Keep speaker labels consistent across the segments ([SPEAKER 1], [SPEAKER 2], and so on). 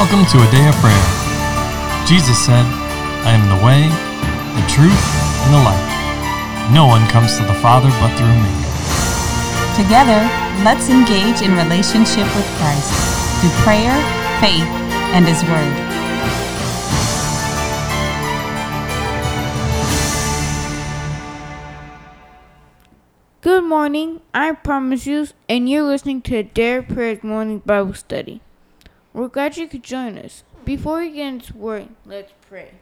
[SPEAKER 1] Welcome to a day of prayer. Jesus said, I am the way, the truth, and the life. No one comes to the Father but through me.
[SPEAKER 2] Together, let's engage in relationship with Christ through prayer, faith, and His Word.
[SPEAKER 3] Good morning, I'm Promise and you're listening to Dare Prayers Morning Bible Study. We're glad you could join us. Before we get into work, let's pray.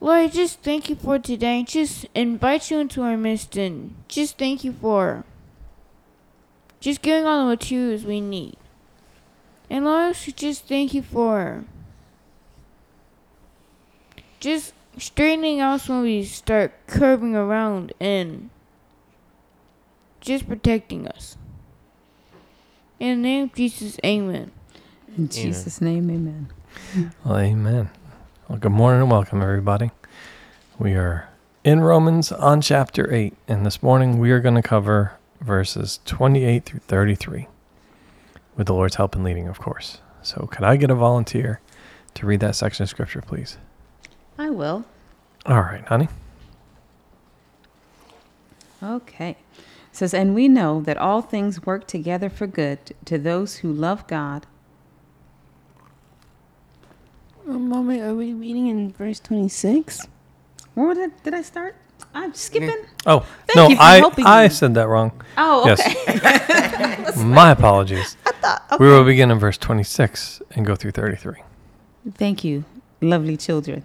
[SPEAKER 3] Lord, I just thank you for today. Just invite you into our midst and just thank you for just giving all the materials we need. And Lord, just thank you for just straightening us when we start curving around and just protecting us. In the name of Jesus, amen.
[SPEAKER 4] In Jesus' name, amen.
[SPEAKER 1] Well, amen. Well, good morning and welcome, everybody. We are in Romans on chapter 8, and this morning we are going to cover verses 28 through 33 with the Lord's help and leading, of course. So, could I get a volunteer to read that section of scripture, please?
[SPEAKER 4] I will.
[SPEAKER 1] All right, honey.
[SPEAKER 4] Okay. It says, And we know that all things work together for good to those who love God.
[SPEAKER 5] A moment, are we reading in verse 26?
[SPEAKER 4] Where did, did I start? I'm skipping.
[SPEAKER 1] Oh,
[SPEAKER 4] Thank
[SPEAKER 1] no,
[SPEAKER 4] you for
[SPEAKER 1] I,
[SPEAKER 4] helping
[SPEAKER 1] I
[SPEAKER 4] me.
[SPEAKER 1] said that wrong.
[SPEAKER 4] Oh,
[SPEAKER 1] Yes.
[SPEAKER 4] okay.
[SPEAKER 1] My apologies. We will begin in verse 26 and go through 33.
[SPEAKER 4] Thank you, lovely children.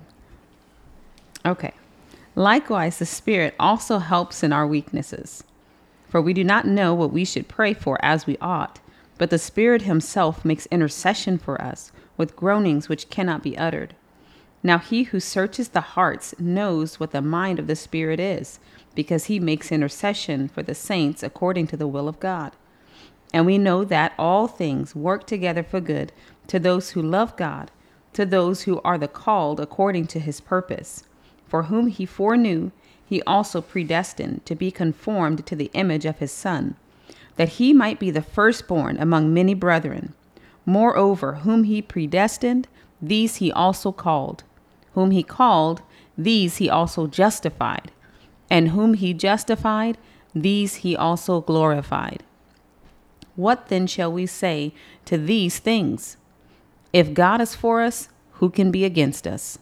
[SPEAKER 4] Okay. Likewise, the Spirit also helps in our weaknesses. For we do not know what we should pray for as we ought, but the Spirit Himself makes intercession for us with groanings which cannot be uttered. Now, He who searches the hearts knows what the mind of the Spirit is, because He makes intercession for the saints according to the will of God. And we know that all things work together for good to those who love God, to those who are the called according to his purpose. For whom he foreknew, he also predestined to be conformed to the image of his Son, that he might be the firstborn among many brethren. Moreover, whom he predestined, these he also called. Whom he called, these he also justified. And whom he justified, these he also glorified. What then shall we say to these things? If God is for us, who can be against us?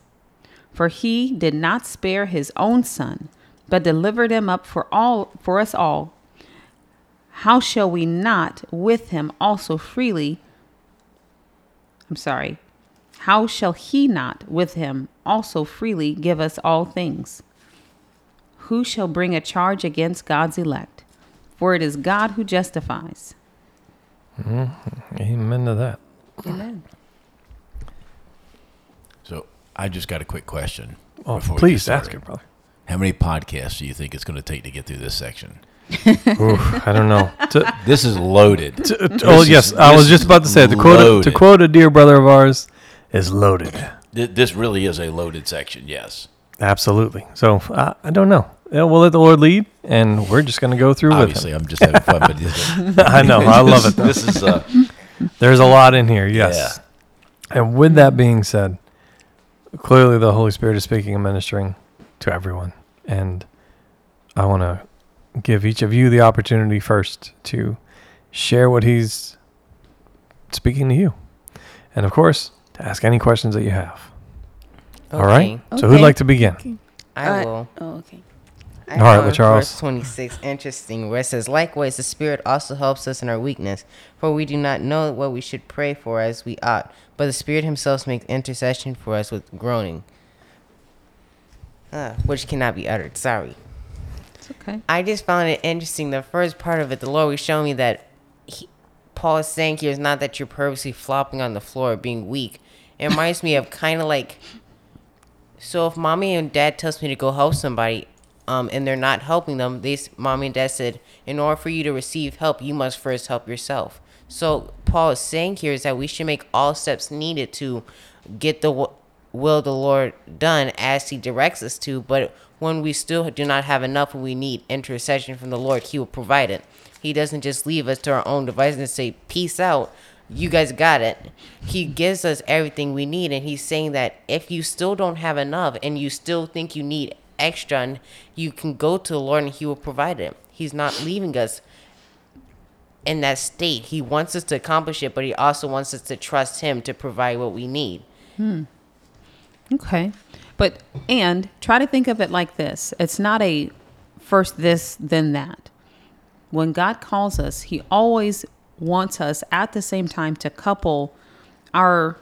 [SPEAKER 4] For he did not spare his own son, but delivered him up for all for us all. How shall we not with him also freely I'm sorry. How shall he not with him also freely give us all things? Who shall bring a charge against God's elect? For it is God who justifies. Mm-hmm.
[SPEAKER 1] Amen to that.
[SPEAKER 4] Amen.
[SPEAKER 6] So I just got a quick question.
[SPEAKER 1] Oh,
[SPEAKER 6] before we get
[SPEAKER 1] please ask it, brother.
[SPEAKER 6] How many podcasts do you think it's going to take to get through this section?
[SPEAKER 1] Oof, I don't know. To,
[SPEAKER 6] This is loaded.
[SPEAKER 1] to- oh,
[SPEAKER 6] is-
[SPEAKER 1] yes. I was just about to say, to quote, a, to quote a dear brother of ours, is loaded.
[SPEAKER 6] This really is a loaded section. Yes.
[SPEAKER 1] Absolutely. So uh, I don't know. Yeah, we'll let the Lord lead, and we're just going to go through
[SPEAKER 6] Obviously,
[SPEAKER 1] with
[SPEAKER 6] I'm just having fun, but.
[SPEAKER 1] I know. I love it. Though.
[SPEAKER 6] this is uh,
[SPEAKER 1] There's a lot in here. Yes. And with that being said, clearly the Holy Spirit is speaking and ministering to everyone, and I want to give each of you the opportunity first to share what He's speaking to you, and of course to ask any questions that you have. All right. So who'd like to begin?
[SPEAKER 5] Uh,
[SPEAKER 7] I will.
[SPEAKER 5] Oh, okay.
[SPEAKER 7] I
[SPEAKER 1] All right,
[SPEAKER 7] found
[SPEAKER 1] LaCharles.
[SPEAKER 7] Verse 26, interesting, where it says, Likewise, the Spirit also helps us in our weakness, for we do not know what we should pray for as we ought, but the Spirit Himself makes intercession for us with groaning, uh, which cannot be uttered. Sorry.
[SPEAKER 4] It's okay.
[SPEAKER 7] I just found it interesting. The first part of it, the Lord was showing me that he, Paul is saying here is not that you're purposely flopping on the floor, being weak. It reminds me of kind of like, so if mommy and dad tells me to go help somebody, um, and they're not helping them, they, s- mommy and dad said, in order for you to receive help, you must first help yourself. So Paul is saying here is that we should make all steps needed to get the w- will of the Lord done as He directs us to. But when we still do not have enough we need intercession from the Lord, He will provide it. He doesn't just leave us to our own devices and say, "Peace out." you guys got it. He gives us everything we need, and he's saying that if you still don't have enough and you still think you need extra, you can go to the Lord and He will provide it. He's not leaving us in that state. He wants us to accomplish it, but He also wants us to trust Him to provide what we need. Hmm.
[SPEAKER 4] Okay. But, and try to think of it like this it's not a first this, then that. When God calls us, He always wants us at the same time to couple our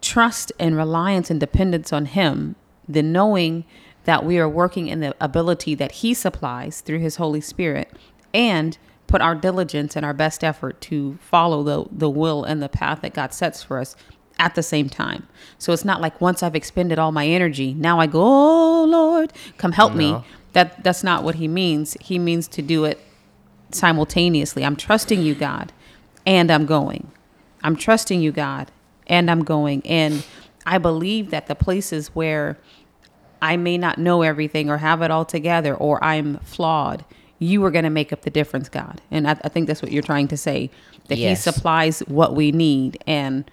[SPEAKER 4] trust and reliance and dependence on Him, the knowing that we are working in the ability that He supplies through His Holy Spirit, and put our diligence and our best effort to follow the, the will and the path that God sets for us at the same time. So it's not like once I've expended all my energy, now I go, "Oh Lord, come help me." That that's not what he means. He means to do it simultaneously. I'm trusting you, God, and I'm going. I'm trusting you, God, and I'm going. And I believe that the places where I may not know everything or have it all together or I'm flawed, you are going to make up the difference, God. And I, I think that's what you're trying to say that
[SPEAKER 7] Yes.
[SPEAKER 4] He supplies what we need and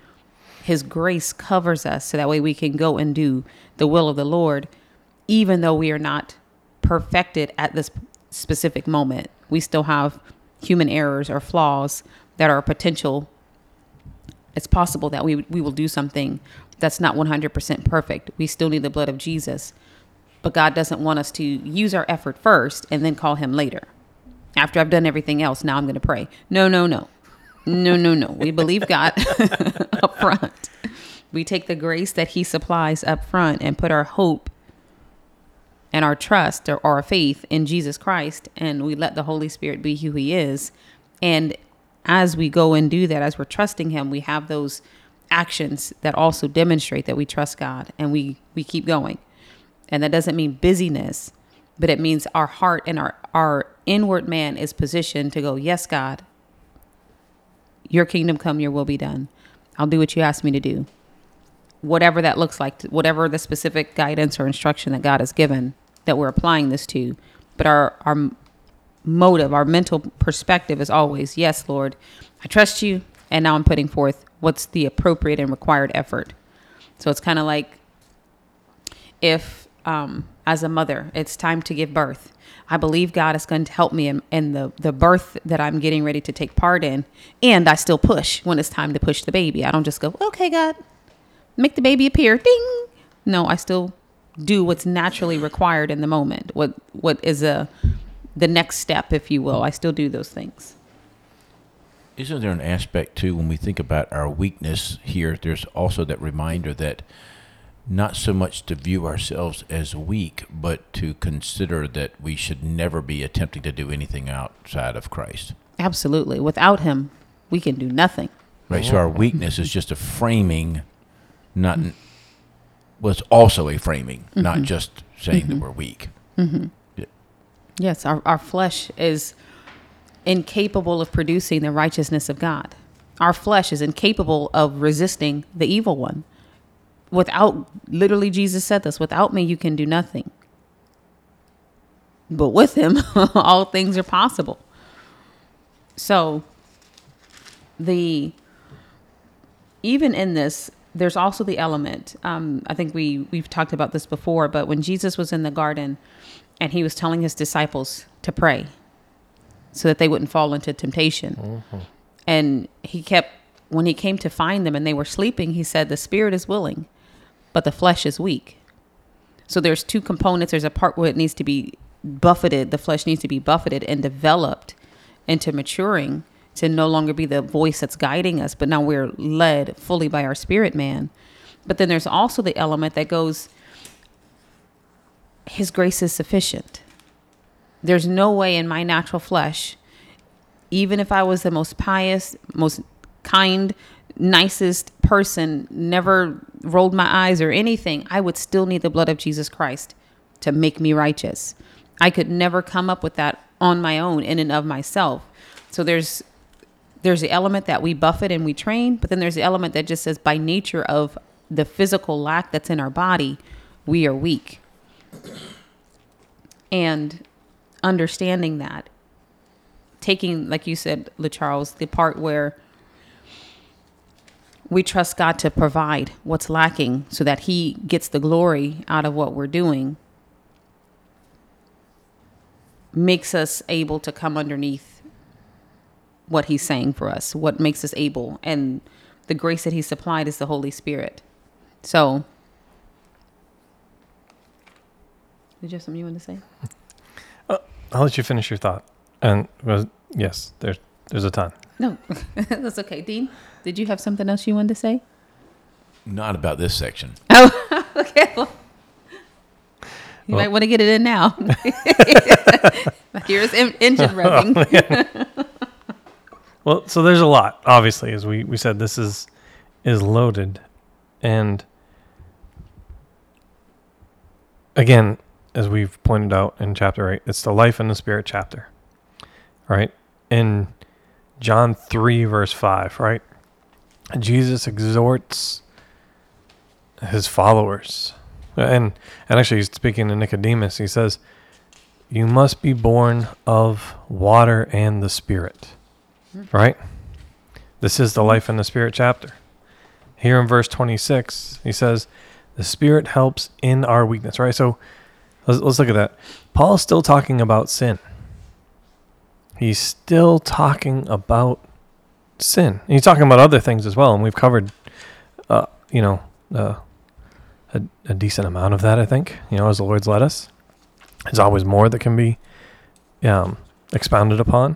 [SPEAKER 4] His grace covers us so that way we can go and do the will of the Lord, even though we are not perfected at this specific moment. We still have human errors or flaws that are potential it's possible that we we will do something that's not 100% perfect. We still need the blood of Jesus. But God doesn't want us to use our effort first and then call him later. After I've done everything else, now I'm going to pray. No, no, no. No, no, no. We believe God up front. We take the grace that he supplies up front and put our hope and our trust or our faith in Jesus Christ and we let the Holy Spirit be who he is. And as we go and do that, as we're trusting him, we have those actions that also demonstrate that we trust God and we we keep going. And that doesn't mean busyness, but it means our heart and our our inward man is positioned to go, "Yes, God. Your kingdom come, your will be done. I'll do what you ask me to do." Whatever that looks like, whatever the specific guidance or instruction that God has given that we're applying this to, but our our motive, our mental perspective is always, yes, Lord, I trust you. And now I'm putting forth what's the appropriate and required effort. So it's kind of like if, um, as a mother, it's time to give birth. I believe God is going to help me in, in the, the birth that I'm getting ready to take part in. And I still push when it's time to push the baby. I don't just go, okay, God, make the baby appear. Ding. No, I still do what's naturally required in the moment. What what is a the next step, if you will. I still do those things.
[SPEAKER 6] Isn't there an aspect too when we think about our weakness here? There's also that reminder that not so much to view ourselves as weak, but to consider that we should never be attempting to do anything outside of Christ.
[SPEAKER 4] Absolutely. Without him, we can do nothing.
[SPEAKER 6] Right. So our weakness is just a framing, not was also a framing, not mm-hmm. just saying that mm-hmm. we're weak. Mm-hmm.
[SPEAKER 4] Yes, our, our flesh is incapable of producing the righteousness of God. Our flesh is incapable of resisting the evil one. Without, literally, Jesus said this without me, you can do nothing. But with him, all things are possible. So, the even in this, there's also the element. Um, I think we we've talked about this before, but when Jesus was in the garden, and he was telling his disciples to pray, so that they wouldn't fall into temptation, and he kept when he came to find them and they were sleeping, he said, "The spirit is willing, but the flesh is weak." So there's two components. There's a part where it needs to be buffeted. The flesh needs to be buffeted and developed into maturing to no longer be the voice that's guiding us, but now we're led fully by our spirit man. But then there's also the element that goes, His grace is sufficient. There's no way in my natural flesh, even if I was the most pious, most kind, nicest person, never rolled my eyes or anything, I would still need the blood of Jesus Christ to make me righteous. I could never come up with that on my own in and of myself. So there's there's the element that we buffet and we train, but then there's the element that just says by nature of the physical lack that's in our body, we are weak. And understanding that, taking, like you said, LeCharles, the part where we trust God to provide what's lacking so that He gets the glory out of what we're doing, makes us able to come underneath what He's saying for us, what makes us able. And the grace that He supplied is the Holy Spirit. So, did you have something you wanted to say?
[SPEAKER 1] Uh, I'll let you finish your thought. And well, yes, there's there's a ton.
[SPEAKER 4] No, that's okay. Dean, did you have something else you wanted to say?
[SPEAKER 6] Not about this section.
[SPEAKER 4] Oh, okay. Well, you
[SPEAKER 1] Well-
[SPEAKER 4] might want to get it in now. Here's en- engine oh, revving.
[SPEAKER 1] Well, so there's a lot. Obviously, as we we said, this is is loaded, and again, as we've pointed out in chapter eight, it's the life and the spirit chapter, right? In John three verse five, right? Jesus exhorts his followers, and and actually, he's speaking to Nicodemus. He says, "You must be born of water and the Spirit." Hmm. Right? This is the hmm. life and the spirit chapter. Here in verse 26, he says, The spirit helps in our weakness. Right? So let's, let's look at that. Paul's still talking about sin. He's still talking about sin. He's talking about other things as well. And we've covered, uh, you know, uh, a, a decent amount of that, I think, you know, as the Lord's led us. There's always more that can be um, expounded upon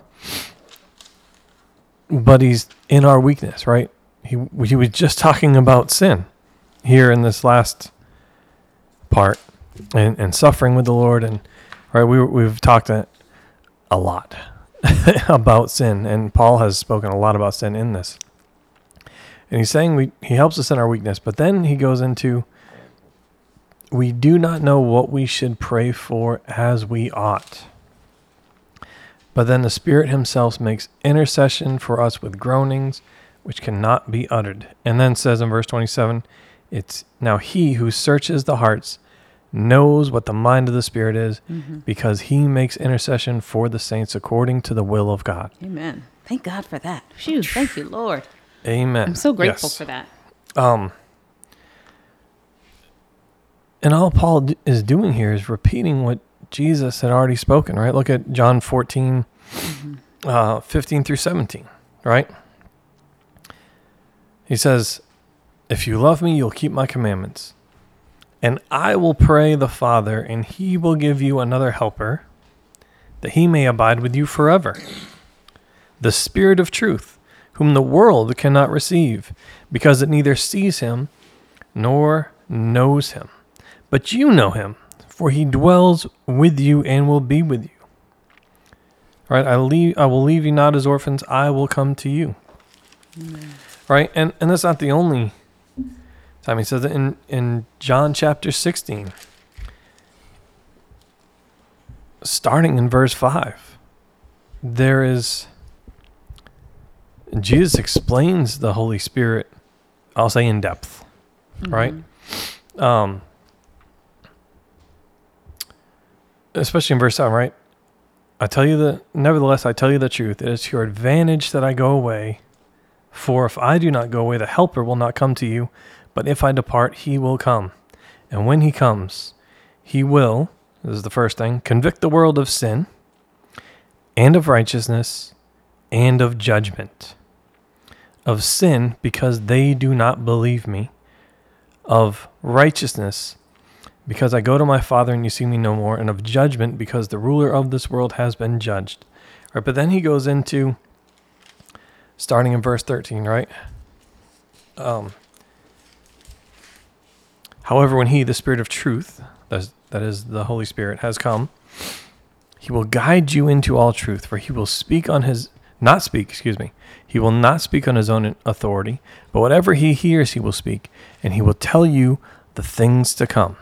[SPEAKER 1] but he's in our weakness, right? He he was just talking about sin here in this last part, and and suffering with the Lord, and right we we've talked a, a lot about sin, and Paul has spoken a lot about sin in this, and he's saying we he helps us in our weakness, but then he goes into we do not know what we should pray for as we ought. But then the Spirit Himself makes intercession for us with groanings which cannot be uttered. And then says in verse 27 it's now He who searches the hearts knows what the mind of the Spirit is because He makes intercession for the saints according to the will of God.
[SPEAKER 4] Amen. Thank God for that. Phew, thank you, Lord.
[SPEAKER 1] Amen.
[SPEAKER 4] I'm so grateful
[SPEAKER 1] Yes.
[SPEAKER 4] for that.
[SPEAKER 1] Um, and all Paul d- is doing here is repeating what Jesus had already spoken, right? Look at John 14, uh, 15 through 17, right? He says, If you love me, you'll keep my commandments. And I will pray the Father, and he will give you another helper, that he may abide with you forever. The Spirit of truth, whom the world cannot receive, because it neither sees him nor knows him. But you know him, for he dwells with you and will be with you. Right? I leave I will leave you not as orphans, I will come to you. Right? And and that's not the only time he says it in, in John chapter sixteen. Starting in verse five. There is Jesus explains the Holy Spirit, I'll say in depth, right? Um, especially in verse 7, right? I tell you the, nevertheless, I tell you the truth. It is to your advantage that I go away. For if I do not go away, the Helper will not come to you. But if I depart, he will come. And when he comes, he will, this is the first thing, convict the world of sin and of righteousness and of judgment. Of sin, because they do not believe me. Of righteousness, because I go to my Father and you see me no more. And of judgment, because the ruler of this world has been judged. Right, but then he goes into, starting in verse 13, right? Um, However, when he, the Spirit of truth, that is, the Holy Spirit, has come, he will guide you into all truth, for he will speak on his, not speak, excuse me, he will not speak on his own authority, but whatever he hears, he will speak, and he will tell you the things to come.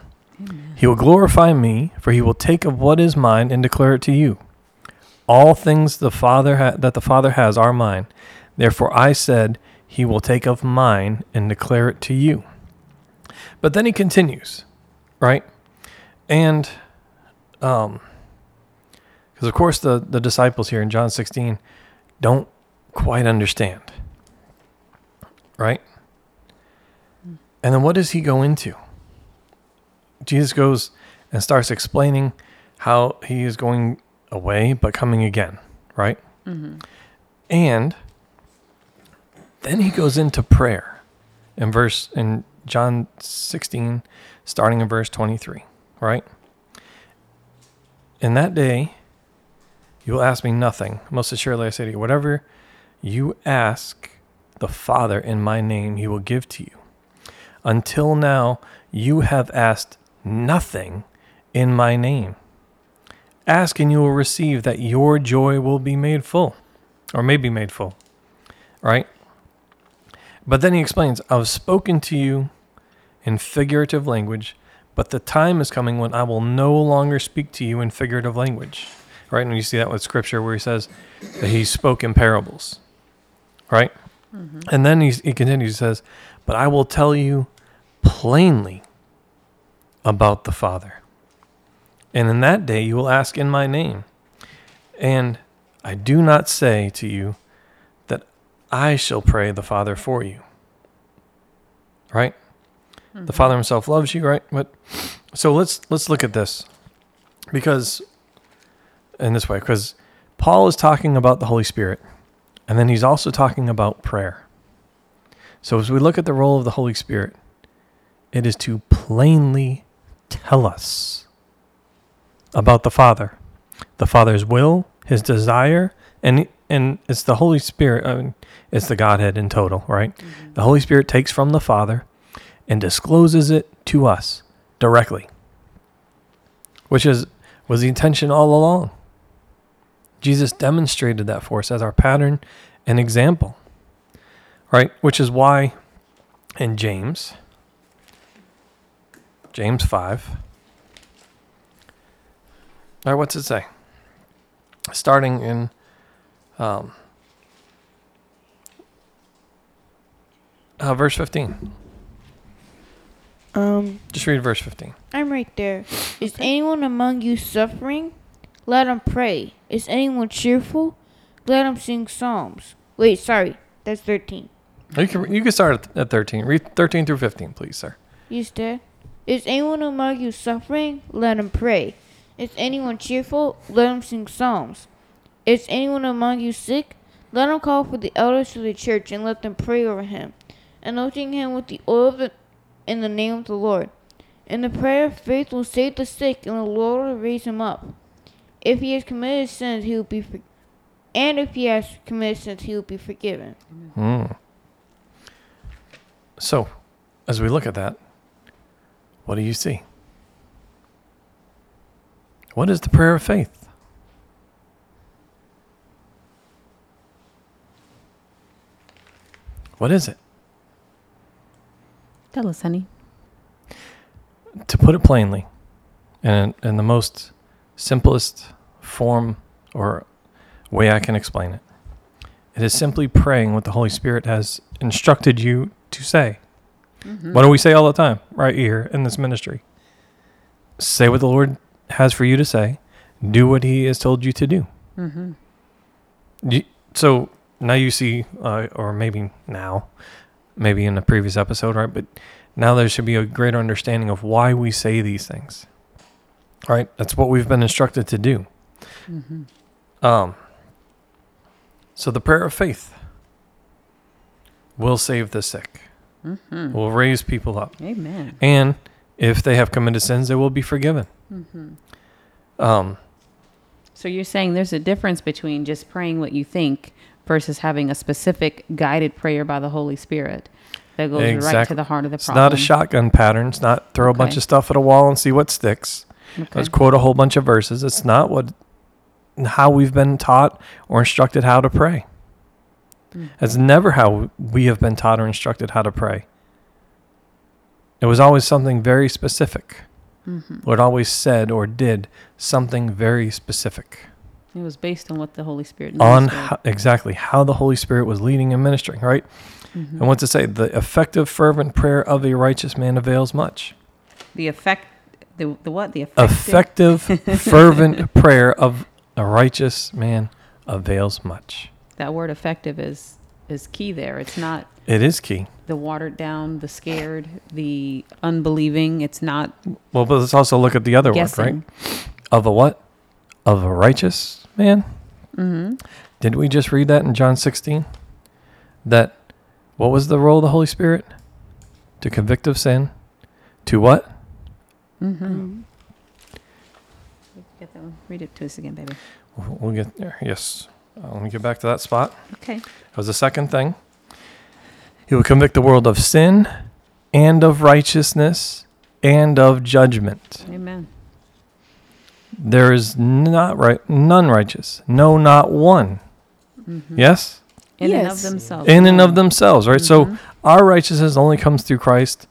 [SPEAKER 1] He will glorify me, for he will take of what is mine and declare it to you. All things the Father ha- that the Father has are mine. Therefore I said, He will take of mine and declare it to you. But then he continues, right? And, um, because of course the the disciples here in John 16 don't quite understand, right? And then what does he go into? Jesus goes and starts explaining how he is going away but coming again, right? And then he goes into prayer in verse in John 16 starting in verse 23, right? In that day you will ask me nothing. Most assuredly I say to you, whatever you ask the Father in my name, he will give to you. Until now, you have asked nothing in my name. Ask and you will receive that your joy will be made full, or may be made full, right? But then he explains, I've spoken to you in figurative language, but the time is coming when I will no longer speak to you in figurative language, right? And you see that with scripture where he says that he spoke in parables, right? Mm-hmm. And then he continues, he says, But I will tell you plainly about the Father. And in that day you will ask in my name. And I do not say to you that I shall pray the Father for you. Right? The Father himself loves you, right? But so let's let's look at this. Because in this way, because Paul is talking about the Holy Spirit. And then he's also talking about prayer. So as we look at the role of the Holy Spirit, it is to plainly tell us about the Father, the Father's will, his desire, and and it's the Holy Spirit. I mean, it's the Godhead in total, right? Mm-hmm. The Holy Spirit takes from the Father and discloses it to us directly, which is was the intention all along. Jesus demonstrated that for us as our pattern and example, right? Which is why in James, James 5, all right, what's it say? Starting in um, uh, verse 15.
[SPEAKER 3] Um,
[SPEAKER 1] Just read verse 15.
[SPEAKER 3] I'm right there. Is anyone among you suffering? Let him pray. Is anyone cheerful? Let him sing psalms. Wait, sorry, that's 13.
[SPEAKER 1] You can, you can start at, at 13. Read 13 through 15, please, sir.
[SPEAKER 3] You still? Is anyone among you suffering? Let him pray. Is anyone cheerful? Let him sing psalms. Is anyone among you sick? Let him call for the elders of the church and let them pray over him, anointing him with the oil of the, in the name of the Lord. And the prayer of faith will save the sick, and the Lord will raise him up. If he has committed sins, he will be for- and if he has committed sins, he will be forgiven.
[SPEAKER 1] Hmm. So, as we look at that, what do you see? What is the prayer of faith? What is it?
[SPEAKER 4] Tell us, honey.
[SPEAKER 1] To put it plainly, and in the most simplest form or way I can explain it, it is simply praying what the Holy Spirit has instructed you to say. What do we say all the time right here in this ministry? Say what the Lord has for you to say. Do what He has told you to do.
[SPEAKER 4] Mm-hmm.
[SPEAKER 1] You, so now you see, uh, or maybe now, maybe in a previous episode, right? But now there should be a greater understanding of why we say these things. Right? That's what we've been instructed to do.
[SPEAKER 4] Mm-hmm.
[SPEAKER 1] Um, so the prayer of faith will save the sick,
[SPEAKER 4] Mm-hmm.
[SPEAKER 1] will raise people up.
[SPEAKER 4] Amen.
[SPEAKER 1] And if they have committed sins, they will be forgiven.
[SPEAKER 4] Mm-hmm.
[SPEAKER 1] Um,
[SPEAKER 4] So you're saying there's a difference between just praying what you think versus having a specific guided prayer by the Holy Spirit that goes right to the heart of the problem.
[SPEAKER 1] it's not a shotgun pattern. It's not throw a bunch of stuff at a wall and see what sticks.
[SPEAKER 4] Okay.
[SPEAKER 1] Let's quote a whole bunch of verses. It's not what how we've been taught or instructed how to pray.
[SPEAKER 4] Mm.
[SPEAKER 1] It's never how we have been taught or instructed how to pray. It was always something very specific.
[SPEAKER 4] Mhm.
[SPEAKER 1] Lord always said or did something very specific
[SPEAKER 4] It was based on what the Holy Spirit
[SPEAKER 1] on how, exactly how the Holy Spirit was leading and ministering, right?
[SPEAKER 4] Mhm.
[SPEAKER 1] And what's it say? The effective, fervent prayer of a righteous man avails much.
[SPEAKER 4] the effect, the, the what? The effective.
[SPEAKER 1] Effective, fervent prayer of a righteous man avails much.
[SPEAKER 4] That word effective is is key there. It's not
[SPEAKER 1] It is key.
[SPEAKER 4] the watered down, the scared, the unbelieving. It's not
[SPEAKER 1] Well, but let's also look at the other
[SPEAKER 4] guessing.
[SPEAKER 1] word, right? Of a what? Of a righteous man.
[SPEAKER 4] Mm-hmm.
[SPEAKER 1] Did we just read that in John 16? That what was the role of the Holy Spirit? To convict of sin. To what?
[SPEAKER 4] Mm-hmm. Get that one. Read it to us again, baby.
[SPEAKER 1] We'll we'll get there. Yes. Uh, let me get back to that spot.
[SPEAKER 4] Okay.
[SPEAKER 1] That was the second thing. He will convict the world of sin and of righteousness and of judgment.
[SPEAKER 4] Amen.
[SPEAKER 1] There is not right, none righteous. No, not one.
[SPEAKER 4] Mm-hmm.
[SPEAKER 1] Yes?
[SPEAKER 4] In and of
[SPEAKER 3] Yes.
[SPEAKER 4] themselves.
[SPEAKER 1] In and of themselves, right? So
[SPEAKER 4] Mhm.
[SPEAKER 1] our righteousness only comes through Christ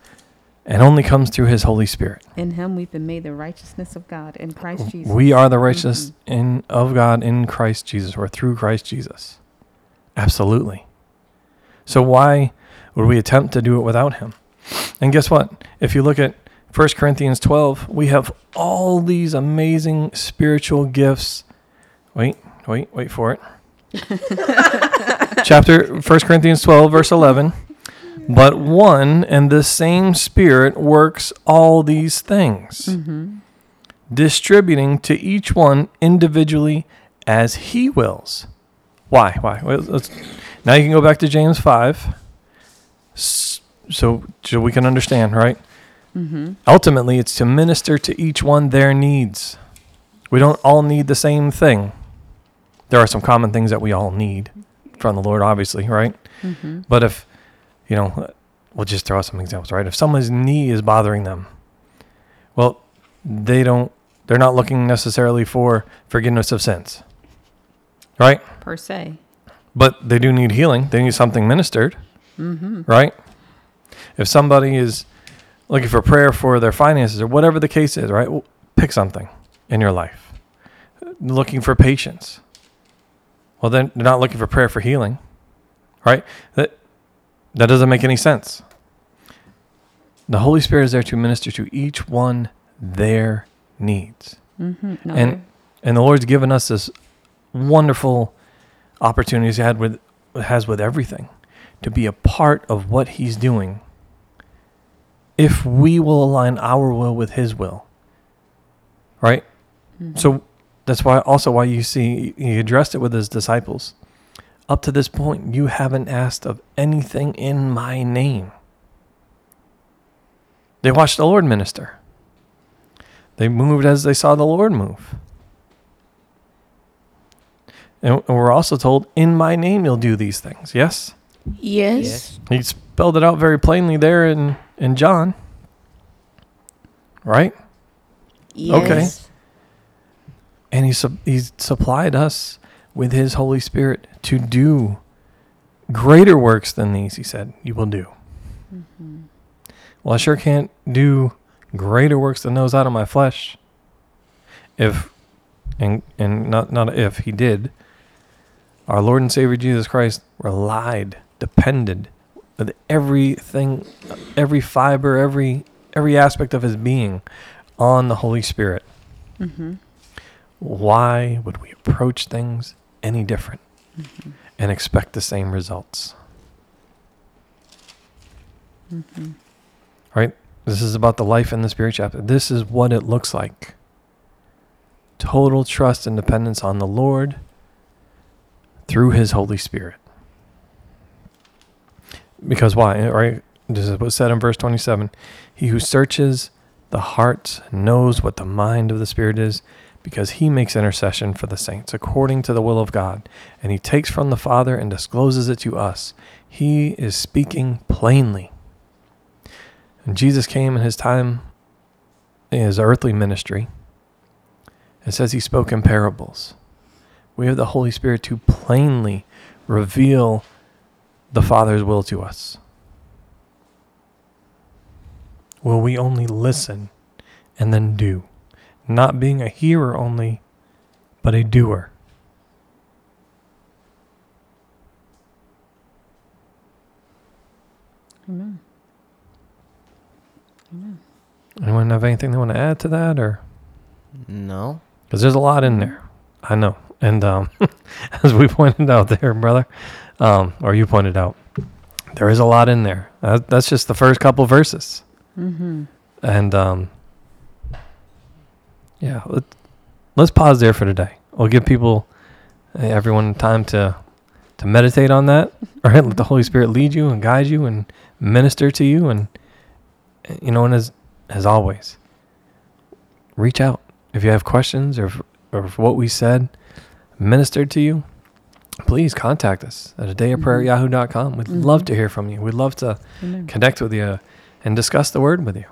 [SPEAKER 1] and only comes through his Holy Spirit.
[SPEAKER 4] in Him we've been made the righteousness of God in Christ Jesus.
[SPEAKER 1] We are the righteousness in of God in Christ Jesus or through Christ Jesus. Absolutely. So why would we attempt to do it without him? And guess what? If you look at 1 Corinthians 12, we have all these amazing spiritual gifts. Wait, wait, wait for it. Chapter 1 Corinthians 12 verse 11. But one and the same spirit works all these things
[SPEAKER 4] Mm-hmm.
[SPEAKER 1] distributing to each one individually as he wills. Why? Why? Let's, now you can go back to James 5. So, so we can understand, right?
[SPEAKER 4] Mm-hmm.
[SPEAKER 1] Ultimately, it's to minister to each one their needs. We don't all need the same thing. There are some common things that we all need from the Lord, obviously, right?
[SPEAKER 4] Mm-hmm.
[SPEAKER 1] But if, you know, we'll just throw out some examples, right? If someone's knee is bothering them, well, they don't, they're not looking necessarily for forgiveness of sins, right?
[SPEAKER 4] Per se.
[SPEAKER 1] But they do need healing. They need something ministered,
[SPEAKER 4] Mm-hmm.
[SPEAKER 1] right? If somebody is looking for prayer for their finances or whatever the case is, right? Well, pick something in your life. Looking for patience. Well, then they're not looking for prayer for healing, right? That that doesn't make any sense. The Holy Spirit is there to minister to each one their needs.
[SPEAKER 4] Mm-hmm. No,
[SPEAKER 1] And- And the Lord's given us this wonderful opportunities he had with has with everything to be a part of what he's doing if we will align our will with his will. Right?
[SPEAKER 4] Mhm.
[SPEAKER 1] So that's why also why you see he addressed it with his disciples. Up to this point, you haven't asked of anything in my name. They watched the Lord minister. They moved as they saw the Lord move. And and we're also told, in my name you'll do these things. Yes?
[SPEAKER 3] Yes.
[SPEAKER 1] He spelled it out very plainly there in, in John. Right?
[SPEAKER 3] Yes. Okay.
[SPEAKER 1] And he, sup- he's supplied us with his Holy Spirit to do greater works than these, he said, you will do.
[SPEAKER 4] Mhm.
[SPEAKER 1] Well, I sure can't do greater works than those out of my flesh. If, and, and not, not if, he did, our Lord and Savior Jesus Christ relied, depended everything, every fiber, every, every aspect of his being on the Holy Spirit.
[SPEAKER 4] Mhm.
[SPEAKER 1] Why would we approach things any different
[SPEAKER 4] Mhm.
[SPEAKER 1] and expect the same results?
[SPEAKER 4] Mhm.
[SPEAKER 1] This is about the life in the spirit chapter. This is what it looks like. Total trust and dependence on the Lord through his Holy Spirit. Because why? Right? This is what's said in verse 27. He who searches the hearts knows what the mind of the Spirit is because he makes intercession for the saints according to the will of God. And he takes from the Father and discloses it to us. He is speaking plainly. And Jesus came in his time, in his earthly ministry. It says he spoke in parables. We have the Holy Spirit to plainly reveal the Father's will to us. Will we only listen and then do? Not being a hearer only, but a doer.
[SPEAKER 4] Amen. Amen.
[SPEAKER 1] Anyone have anything they want to add to that? Or
[SPEAKER 7] No.
[SPEAKER 1] because there's a lot in there. I know And um, as we pointed out there, brother, um, or you pointed out, there is a lot in there. That, that's just the first couple verses.
[SPEAKER 4] Mm-hmm.
[SPEAKER 1] And um, yeah, let, let's pause there for today. We'll give people, eh, everyone, time to to meditate on that. All right, let the Holy Spirit lead you and guide you and minister to you. And eh, you know, and as as always, reach out if you have questions or if, or if what we said ministered to you. Please contact us at mm-hmm. a day of prayer at yahoo.com. We'd mm-hmm. love to hear from you. We'd love to
[SPEAKER 4] Amen.
[SPEAKER 1] connect with you uh, and discuss the word with you.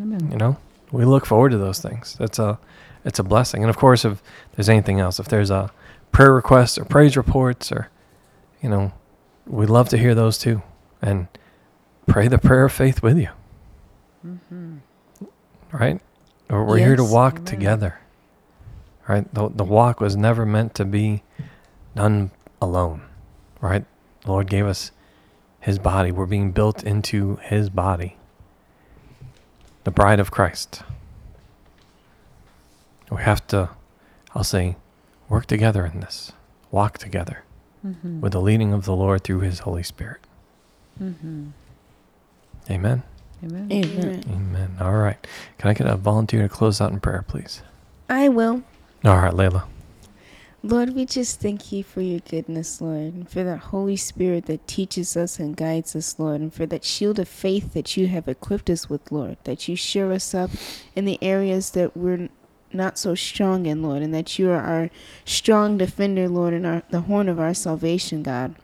[SPEAKER 4] Amen.
[SPEAKER 1] You know, we look forward to those things. That's a, it's a blessing. And of course, if there's anything else, if there's a prayer request or praise reports or, you know, we'd love to hear those too, and pray the prayer of faith with you. Mm-hmm. Right? Or We're here to walk
[SPEAKER 5] amen.
[SPEAKER 1] together. Right? The the walk was never meant to be done alone. Right? The Lord gave us His body. We're being built into His body the bride of Christ. We have to, I'll say, work together in this, walk together
[SPEAKER 4] Mm-hmm.
[SPEAKER 1] with the leading of the Lord through His Holy Spirit.
[SPEAKER 4] Mm-hmm.
[SPEAKER 1] Amen.
[SPEAKER 4] Amen.
[SPEAKER 5] Amen.
[SPEAKER 1] Amen. All right. Can I get a volunteer to close out in prayer, please?
[SPEAKER 5] I will.
[SPEAKER 1] All right, Layla.
[SPEAKER 5] Lord, we just thank you for your goodness, Lord, and for that Holy Spirit that teaches us and guides us, Lord, and for that shield of faith that you have equipped us with, Lord, that you shore us up in the areas that we're not so strong in, Lord, and that you are our strong defender, Lord, and our, the horn of our salvation, God.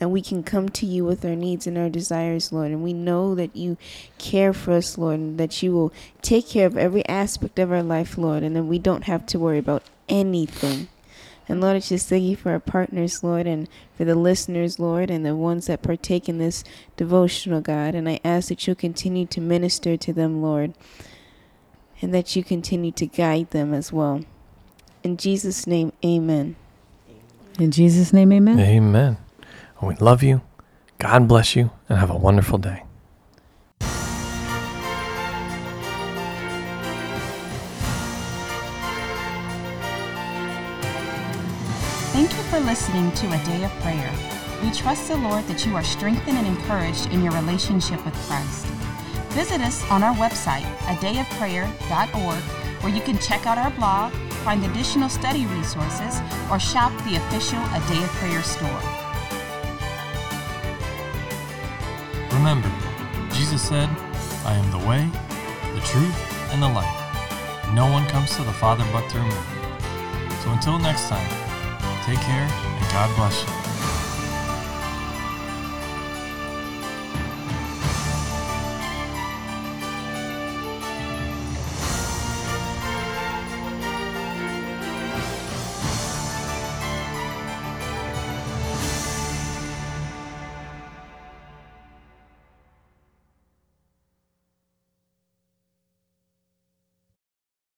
[SPEAKER 5] That we can come to you with our needs and our desires, Lord, and we know that you care for us, Lord, and that you will take care of every aspect of our life, Lord, and then we don't have to worry about anything. And Lord, I just thank you for our partners, Lord, and for the listeners, Lord, and the ones that partake in this devotional, God. And I ask that you'll continue to minister to them, Lord, and that you continue to guide them as well. In Jesus' name, amen.
[SPEAKER 4] In Jesus' name, amen.
[SPEAKER 1] Amen. We love you. God bless you, and have a wonderful day.
[SPEAKER 2] Thank you for listening to A Day of Prayer. We trust the Lord that you are strengthened and encouraged in your relationship with Christ. Visit us on our website, adayofprayer.org, where you can check out our blog, find additional study resources, or shop the official A Day of Prayer store.
[SPEAKER 1] Remember, Jesus said, I am the way, the truth, and the life. No one comes to the Father but through me. So until next time, take care and God bless you.